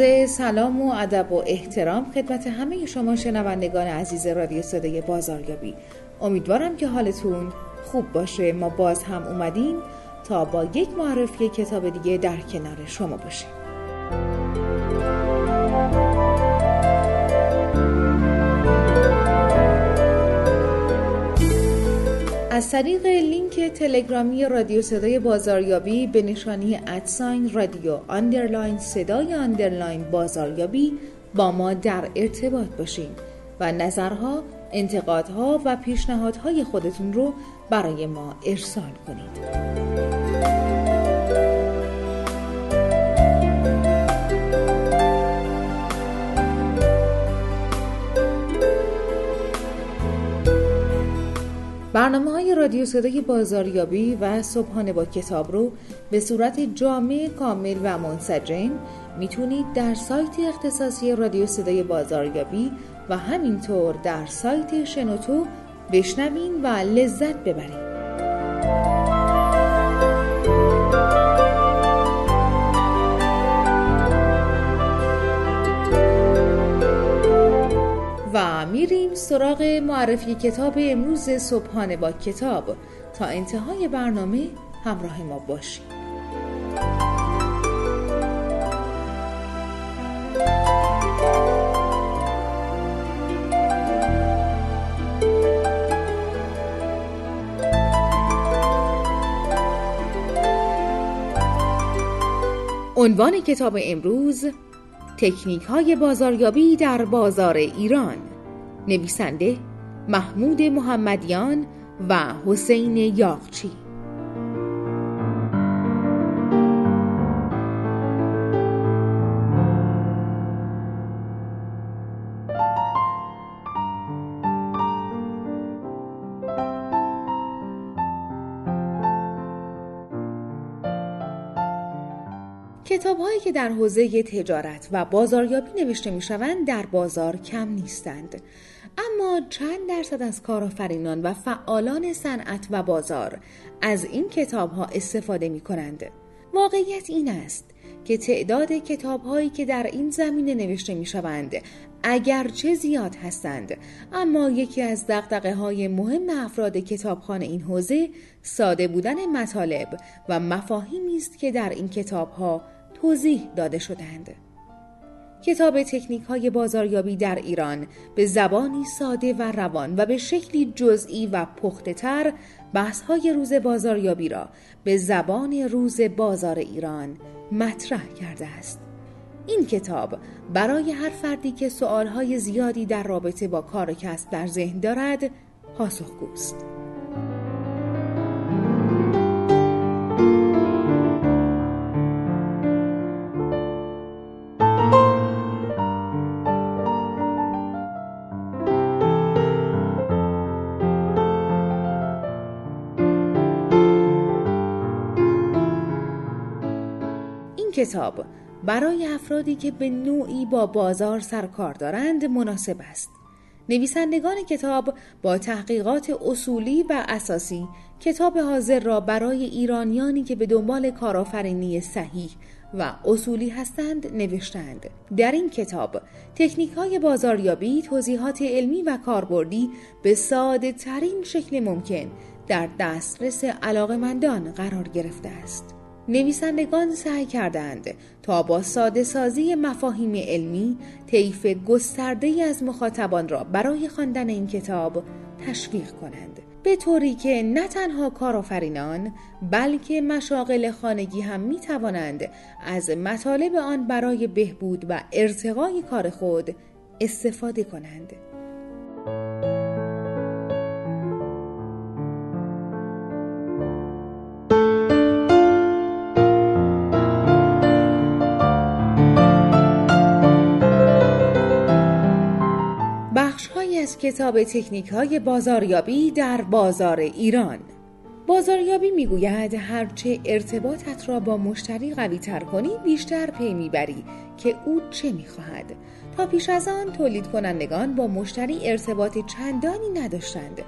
عرض سلام و ادب و احترام خدمت همه شما شنوندگان عزیز رادیو صدای بازاریابی. امیدوارم که حالتون خوب باشه. ما باز هم اومدیم تا با یک معرفی کتاب دیگه در کنار شما باشیم. از طریق لینک تلگرامی رادیو صدای بازاریابی به نشانی at sign رادیو underline صدای underline بازاریابی با ما در ارتباط باشین و نظرها، انتقادها و پیشنهادهای خودتون رو برای ما ارسال کنید. برنامه های رادیو صدای بازاریابی و صبحانه با کتاب رو به صورت جامع کامل و منسجم می‌تونید در سایت اختصاصی رادیو صدای بازاریابی و همینطور در سایت شنوتو بشنوین و لذت ببرید. میریم سراغ معرفی کتاب امروز صبحانه با کتاب. تا انتهای برنامه همراه ما باشید. عنوان کتاب امروز تکنیک های بازاریابی در بازار ایران. نویسنده محمود محمدیان و حسین یاغچی کتاب هایی که در حوزه تجارت و بازاریابی نوشته می شوند در بازار کم نیستند. اما چند درصد از کارآفرینان و فعالان صنعت و بازار از این کتاب ها استفاده می کنند واقعیت این است که تعداد کتاب هایی که در این زمینه نوشته می شوند اگرچه زیاد هستند اما یکی از دقدقه های مهم افراد کتابخانه این حوزه ساده بودن مطالب و مفاهیمی است که در این کتاب ها توضیح داده شدند. کتاب تکنیک های بازاریابی در ایران به زبانی ساده و روان و به شکلی جزئی و پخته تر بحث های روز بازاریابی را به زبان روز بازار ایران مطرح کرده است. این کتاب برای هر فردی که سوالهای زیادی در رابطه با کار کسب در ذهن دارد پاسخگوست. کتاب برای افرادی که به نوعی با بازار سرکار دارند مناسب است. نویسندگان کتاب با تحقیقات اصولی و اساسی کتاب حاضر را برای ایرانیانی که به دنبال کارآفرینی صحیح و اصولی هستند نوشتند. در این کتاب تکنیک های بازاریابی، توضیحات علمی و کاربردی به ساده ترین شکل ممکن در دسترس علاقمندان قرار گرفته است. نویسندگان سعی کردند تا با ساده سازی مفاهیم علمی طیف گسترده از مخاطبان را برای خواندن این کتاب تشویق کنند به طوری که نه تنها کارآفرینان بلکه مشاغل خانگی هم می توانند از مطالب آن برای بهبود و ارتقای کار خود استفاده کنند. کتاب تکنیک های بازاریابی در بازار ایران. بازاریابی می‌گوید هرچه ارتباطت را با مشتری قوی تر کنی بیشتر پی می‌بری که او چه می‌خواهد. تا پیش از آن تولید کنندگان با مشتری ارتباط چندانی نداشتند.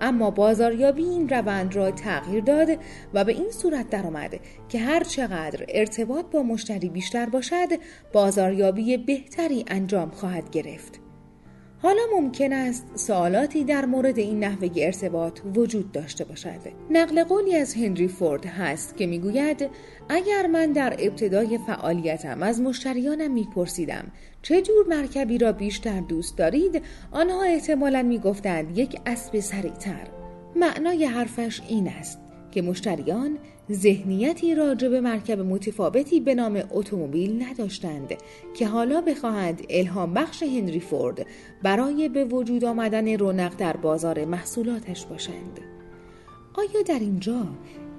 اما بازاریابی این روند را تغییر داد و به این صورت درآمد که هر چقدر ارتباط با مشتری بیشتر باشد بازاریابی بهتری انجام خواهد گرفت. حالا ممکن است سوالاتی در مورد این نحوه ارتباط وجود داشته باشد. نقل قولی از هنری فورد هست که می‌گوید اگر من در ابتدای فعالیتم از مشتریانم میپرسیدم چه جور مرکبی را بیشتر دوست دارید آنها احتمالا می‌گفتند یک اسب سریعتر معنای حرفش این است که مشتریان ذهنیتی راجع به مرکب متفاوتی به نام اتومبیل نداشتند که حالا بخواهند الهام بخش هنری فورد برای به وجود آمدن رونق در بازار محصولاتش باشند. آیا در اینجا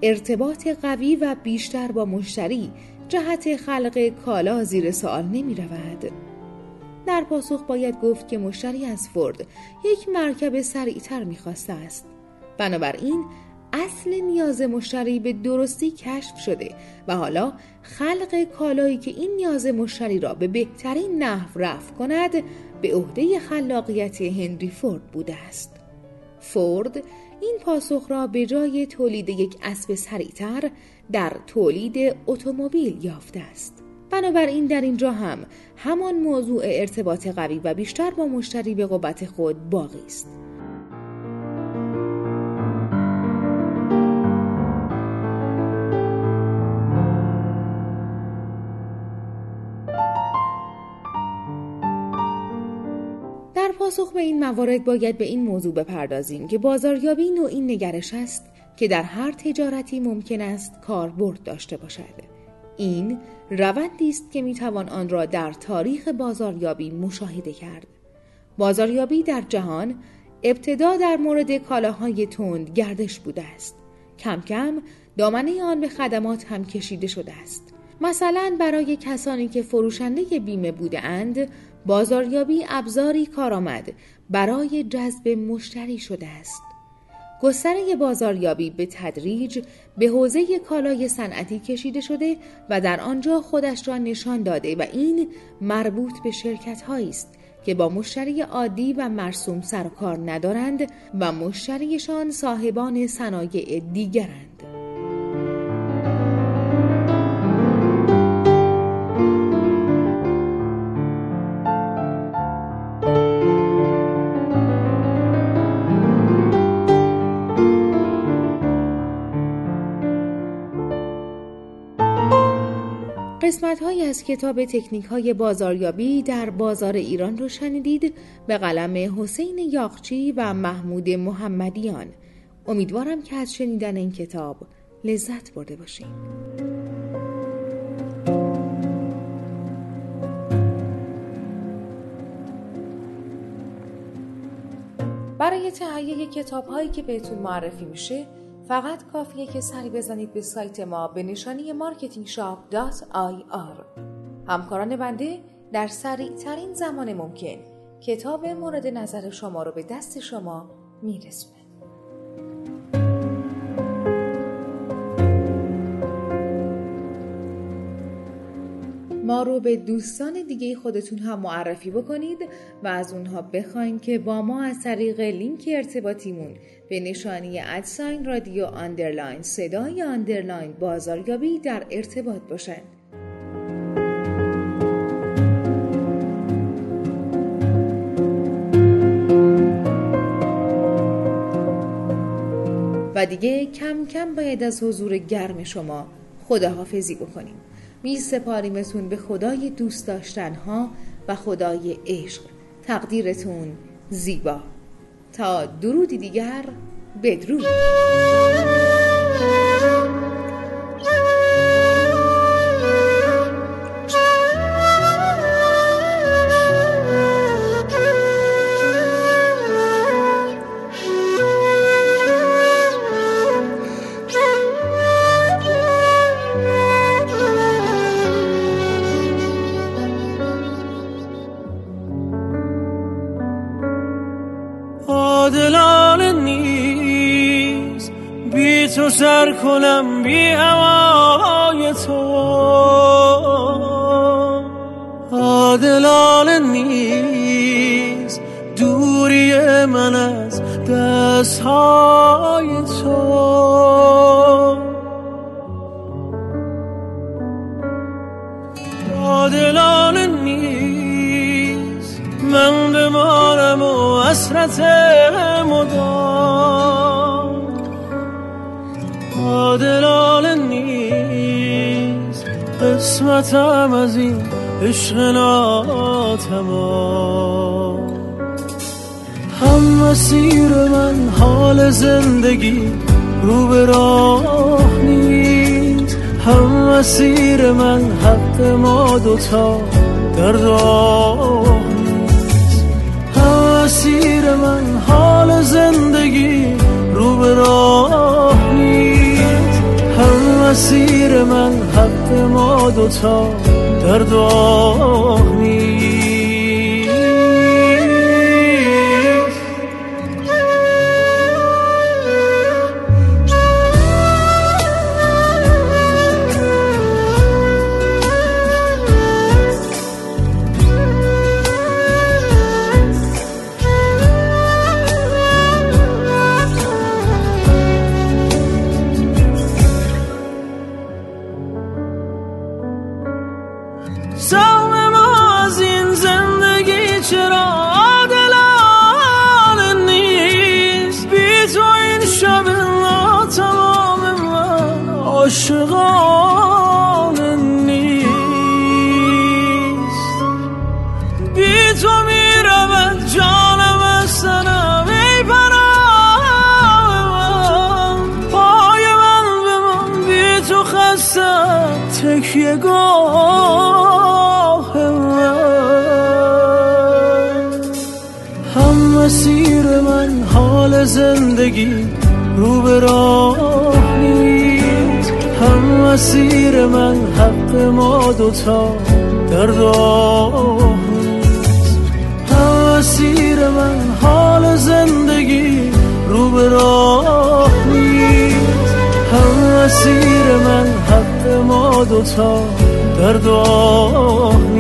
ارتباط قوی و بیشتر با مشتری جهت خلق کالا زیر سوال نمی رود؟ در پاسخ باید گفت که مشتری از فورد یک مرکب سریعتر می‌خواسته است. بنابراین اصل نیاز مشتری به درستی کشف شده و حالا خلق کالایی که این نیاز مشتری را به بهترین نحو رفع کند به عهده خلاقیت هنری فورد بوده است. فورد این پاسخ را به جای تولید یک اسب سریعتر در تولید اتومبیل یافته است. بنابراین در اینجا هم همان موضوع ارتباط قوی و بیشتر با مشتری به قوت خود باقی است. پاسخ به این موارد باید به این موضوع بپردازیم که بازاریابی نوعی نگرش است که در هر تجارتی ممکن است کاربرد داشته باشد. این روندی است که می‌توان آن را در تاریخ بازاریابی مشاهده کرد. بازاریابی در جهان ابتدا در مورد کالاهای تند گردش بوده است. کم کم دامنه آن به خدمات هم کشیده شده است. مثلا برای کسانی که فروشنده بیمه بوده اند بازاریابی ابزاری کارآمد برای جذب مشتری شده است. گستره بازاریابی به تدریج به حوزه کالای صنعتی کشیده شده و در آنجا خودش را نشان داده و این مربوط به شرکت است که با مشتری عادی و مرسوم سر کار ندارند و مشتریشان صاحبان صنایع دیگرند. قسمت های از کتاب تکنیک های بازاریابی در بازار ایران رو شنیدید به قلم حسین یاقچی و محمود محمدیان امیدوارم که از شنیدن این کتاب لذت برده باشید. برای تهیه کتاب هایی که بهتون معرفی میشه فقط کافیه که سری بزنید به سایت ما به نشانی marketingshop.ir همکاران بنده در سریع ترین زمان ممکن کتاب مورد نظر شما رو به دست شما میرسونه. ما رو به دوستان دیگه خودتون هم معرفی بکنید و از اونها بخواین که با ما از طریق لینک ارتباطیمون به نشانی at sign رادیو underline صدای underline بازاریابی در ارتباط باشند. و دیگه کم کم باید از حضور گرم شما خداحافظی بکنیم. می سپاریمتون به خدای دوست داشتنها و خدای عشق. تقدیرتون زیبا. تا درودی دیگر بدرود. تو سر کنم بی هوای تو. عادلانه نیست دوری من از دستهای تو. عادلانه نیست من بمانم و حسرت قسمتم از این عشق ناتمام هم مسیر من حال زندگی رو به راه نیست. هم مسیر من حق ما دوتا در راه نیست. هم مسیر من حال زندگی رو به راه مسیر من حق ما دوتا در داغ نیست. دوتا در نیست هم من حال زندگی رو به راه نیست. هم من حق ما دوتا در نیست